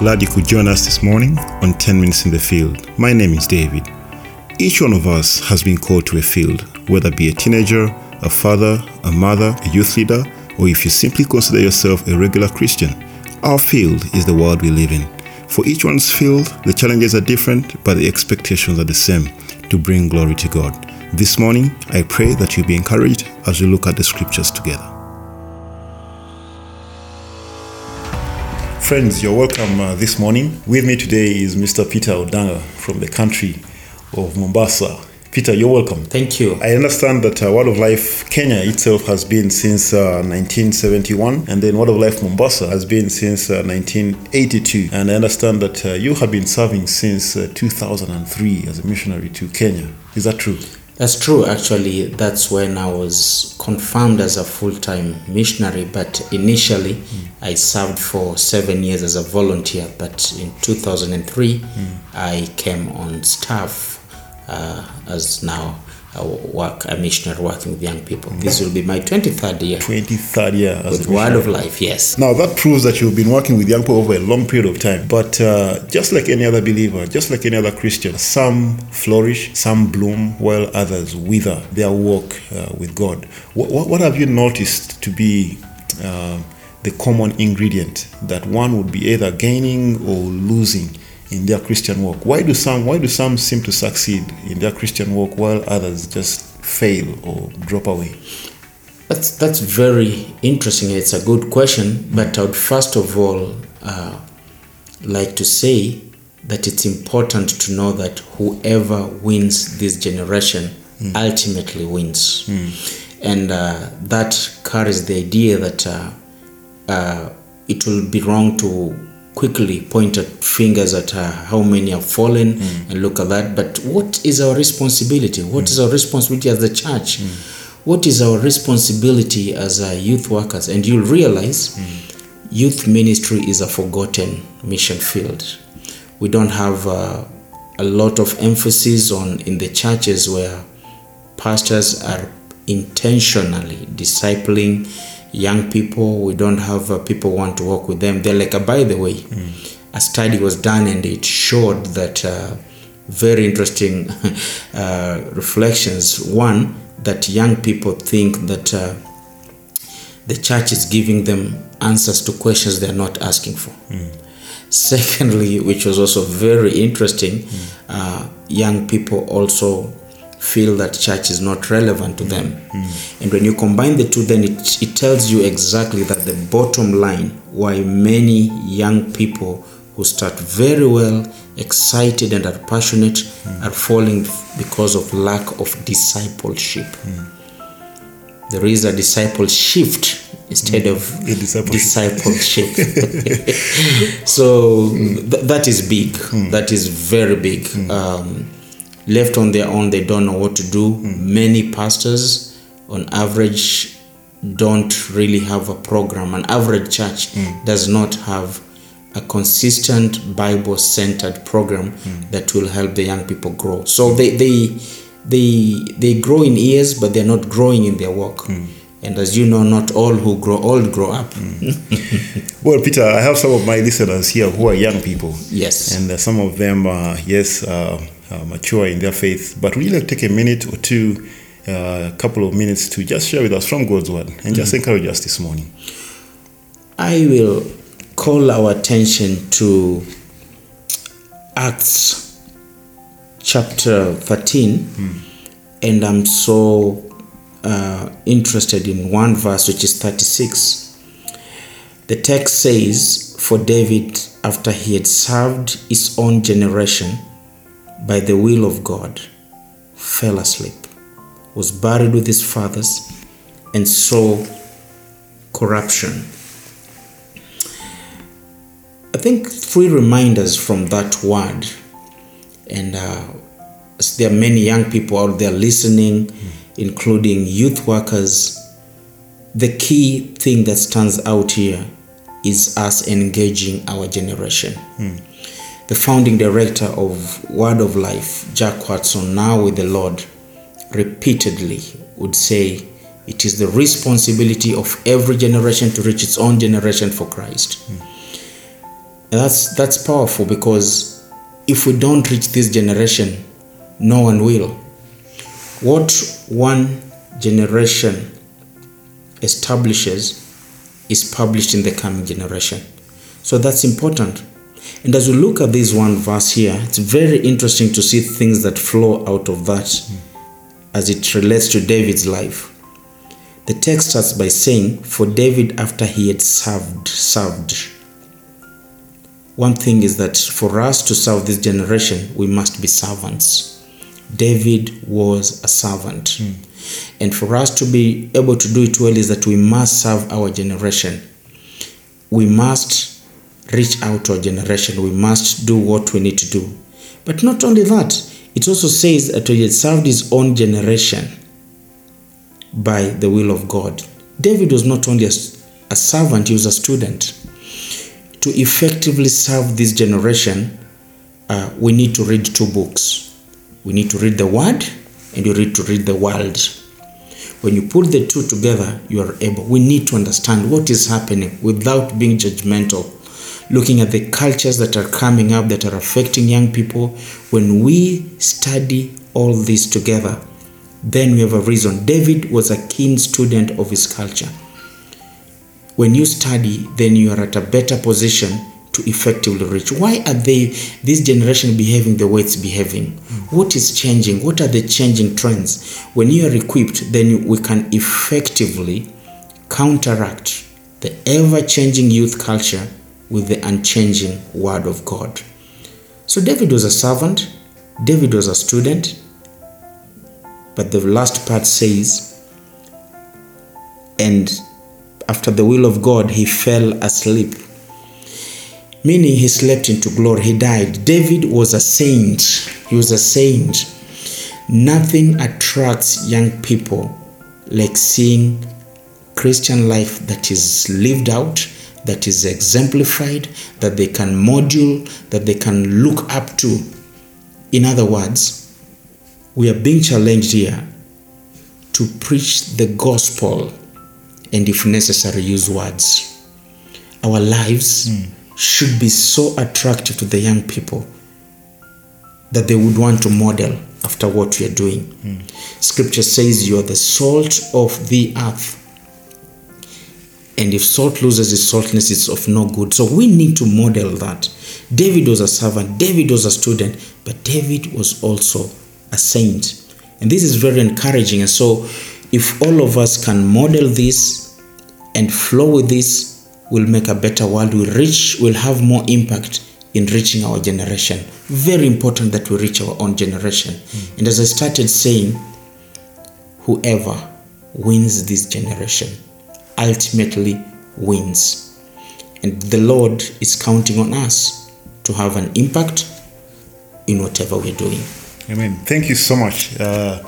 Glad you could join us this morning on 10 Minutes in the Field. My name is David. Each one of us has been called to a field, whether be a teenager, a father, a mother, a youth leader, or if you simply consider yourself a regular Christian. Our field is the world we live in. For each one's field, the challenges are different, but the expectations are the same to bring glory to God. This morning, I pray that you'll be encouraged as we look at the scriptures together. Friends, you're welcome uh, this morning. With me today is Mr. Peter Odanga from the country of Mombasa. Peter, you're welcome. Thank you. I understand that uh, Word of Life Kenya itself has been since uh, 1971, and then Word of Life Mombasa has been since uh, 1982. And I understand that uh, you have been serving since uh, 2003 as a missionary to Kenya. Is that true? That's true, actually. That's when I was confirmed as a full time missionary, but initially mm. I served for seven years as a volunteer. But in 2003, mm. I came on staff uh, as now a work a missionary working with young people. This will be my 23rd year. 23rd year with Word of Life, yes. Now that proves that you've been working with young people over a long period of time. But uh, just like any other believer, just like any other Christian, some flourish, some bloom, while others wither their walk uh, with God. What, what, what, have you noticed to be uh, the common ingredient that one would be either gaining or losing in their Christian walk? Why do some why do some seem to succeed in their Christian walk while others just fail or drop away? That's that's very interesting. It's a good question, but I would first of all uh, like to say that it's important to know that whoever wins this generation mm. ultimately wins, mm. and uh, that carries the idea that uh, uh it will be wrong to quickly point at fingers at uh, how many have fallen mm. and look at that. But what is our responsibility? What mm. is our responsibility as the church? Mm. What is our responsibility as uh, youth workers? And you'll realize mm. youth ministry is a forgotten mission field. We don't have uh, a lot of emphasis on in the churches where pastors are intentionally discipling young people. We don't have uh, people want to work with them. They're like, uh, by the way, mm. a study was done and it showed that uh, very interesting uh, reflections. One, that young people think that uh, the church is giving them answers to questions they're not asking for. Mm. Secondly, which was also very interesting, mm. young people also feel that church is not relevant to them. Mm. And when you combine the two, then it, it tells you exactly that the bottom line why many young people who start very well, excited, and are passionate mm. are falling because of lack of discipleship. Mm. There is a disciple shift instead of discipleship. so th- that is big. Mm. That is very big. Mm. Um, left on their own they don't know what to do mm. many pastors on average don't really have a program an average church mm. does not have a consistent bible centered program mm. that will help the young people grow so they they they they grow in years but they're not growing in their work hmm. and as you know not all who grow old grow up hmm. well peter i have some of my listeners here who are young people yes and uh, some of them uh, yes uh, mature in their faith. But would you like to take a minute or two, a couple of minutes to just share with us from God's word and just mm-hmm. encourage us this morning? I will call our attention to Acts chapter 13, mm. and I'm so uh, interested in one verse which is 36. The text says, For David, after he had served his own generation, by the will of God, fell asleep, was buried with his fathers, and saw corruption. I think three reminders from that word, and uh, there are many young people out there listening, mm. including youth workers. The key thing that stands out here is us engaging our generation. Mm the founding director of Word of Life, Jack Wyrtzen, now with the Lord, repeatedly would say it is the responsibility of every generation to reach its own generation for Christ. Mm. That's that's powerful because if we don't reach this generation, no one will. What one generation establishes is published in the coming generation. So that's important. And as we look at this one verse here, it's very interesting to see things that flow out of that as it relates to David's life. The text starts by saying, For David, after he had served, served. One thing is that for us to serve this generation, we must be servants. David was a servant. And for us to be able to do it well, is that we must serve our generation. We must reach out to our generation. We must do what we need to do. But not only that, it also says that he had served his own generation by the will of God. David was not only a, a servant, he was a student. To effectively serve this generation, uh, we need to read two books. We need to read the Word and you need to read the world. When you put the two together, you are able. We need to understand what is happening without being judgmental. Looking at the cultures that are coming up that are affecting young people. When we study all this together, then we have a reason. David was a keen student of his culture. When you study, then you are at a better position to effectively reach. Why are they this generation behaving the way it's behaving? What is changing? What are the changing trends? When you are equipped, then we can effectively counteract the ever-changing youth culture with the unchanging word of God. So David was a servant, David was a student, but the last part says, and after the will of God, he fell asleep. Meaning he slept into glory, he died. David was a saint. He was a saint. Nothing attracts young people like seeing Christian life that is lived out, that is exemplified, that they can module, that they can look up to. In other words, we are being challenged here to preach the gospel and, if necessary, use words. Our lives hmm. should be so attractive to the young people that they would want to model after what we are doing. Hmm. Scripture says you are the salt of the earth. And if salt loses its saltness, it's of no good. So we need to model that. David was a servant, David was a student, but David was also a saint. And this is very encouraging. And so, if all of us can model this and flow with this, we'll make a better world. We'll reach, we'll have more impact in reaching our generation. Very important that we reach our own generation. Hmm. And as I started saying, whoever wins this generation ultimately wins. And the Lord is counting on us to have an impact in whatever we're doing. Amen. Thank you so much, uh,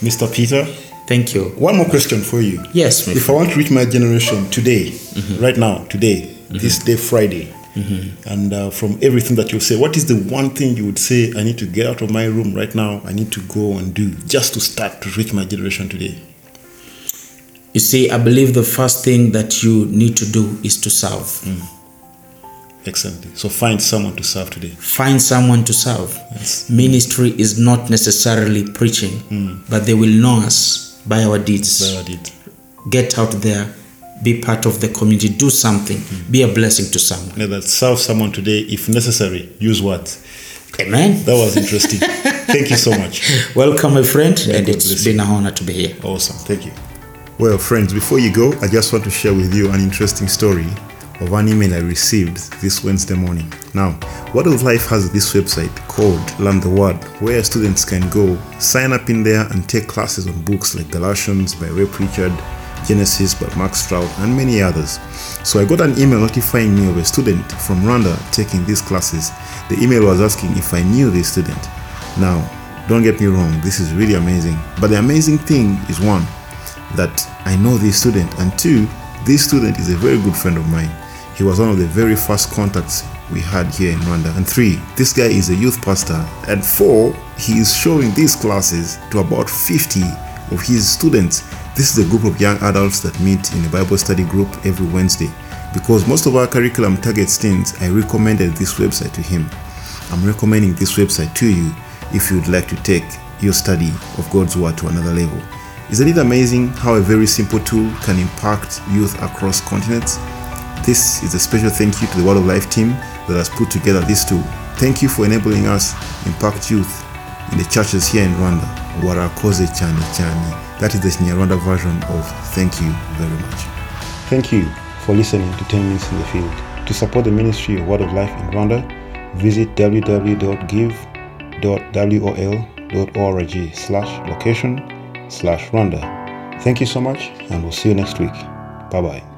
Mr. Peter. Thank you. One more question for you. Yes, If I want to reach my generation today, right now, today, this day, Friday, and uh, from everything that you say, what is the one thing you would say I need to get out of my room right now? I need to go and do just to start to reach my generation today. You see, I believe the first thing that you need to do is to serve. Mm. Excellently. So find someone to serve today. Find someone to serve. Yes. Ministry is not necessarily preaching, mm. but they will know us by our deeds. There I did. Get out there, be part of the community, do something, mm. be a blessing to someone. Yeah, that serve someone today, if necessary, use what? Amen. That was interesting. Thank you so much. Welcome, my friend, and God it's been an honor to be here. Awesome. Thank you. Well, friends, before you go, I just want to share with you an interesting story of an email I received this Wednesday morning. Now, Word of Life has this website called Learn the Word, where students can go sign up in there and take classes on books like Galatians by Ray Pritchard, Genesis by Mark Stroud, and many others. So I got an email notifying me of a student from Rwanda taking these classes. The email was asking if I knew this student. Now, don't get me wrong, this is really amazing. But the amazing thing is one, that I know this student, and two, this student is a very good friend of mine. He was one of the very first contacts we had here in Rwanda. And three, this guy is a youth pastor. And four, he is showing these classes to about 50 of his students. This is a group of young adults that meet in a Bible study group every Wednesday. Because most of our curriculum targets teens, I recommended this website to him. I'm recommending this website to you if you'd like to take your study of God's Word to another level. Isn't it amazing how a very simple tool can impact youth across continents? This is a special thank you to the Word of Life team that has put together this tool. Thank you for enabling us impact youth in the churches here in Rwanda. Warakoze cyane cyane. That is the Nyarwanda version of thank you very much. Thank you for listening to 10 Minutes in the Field. To support the ministry of Word of Life in Rwanda, visit www.give.wol.org slash location slash Rwanda. Thank you so much and we'll see you next week. Bye bye.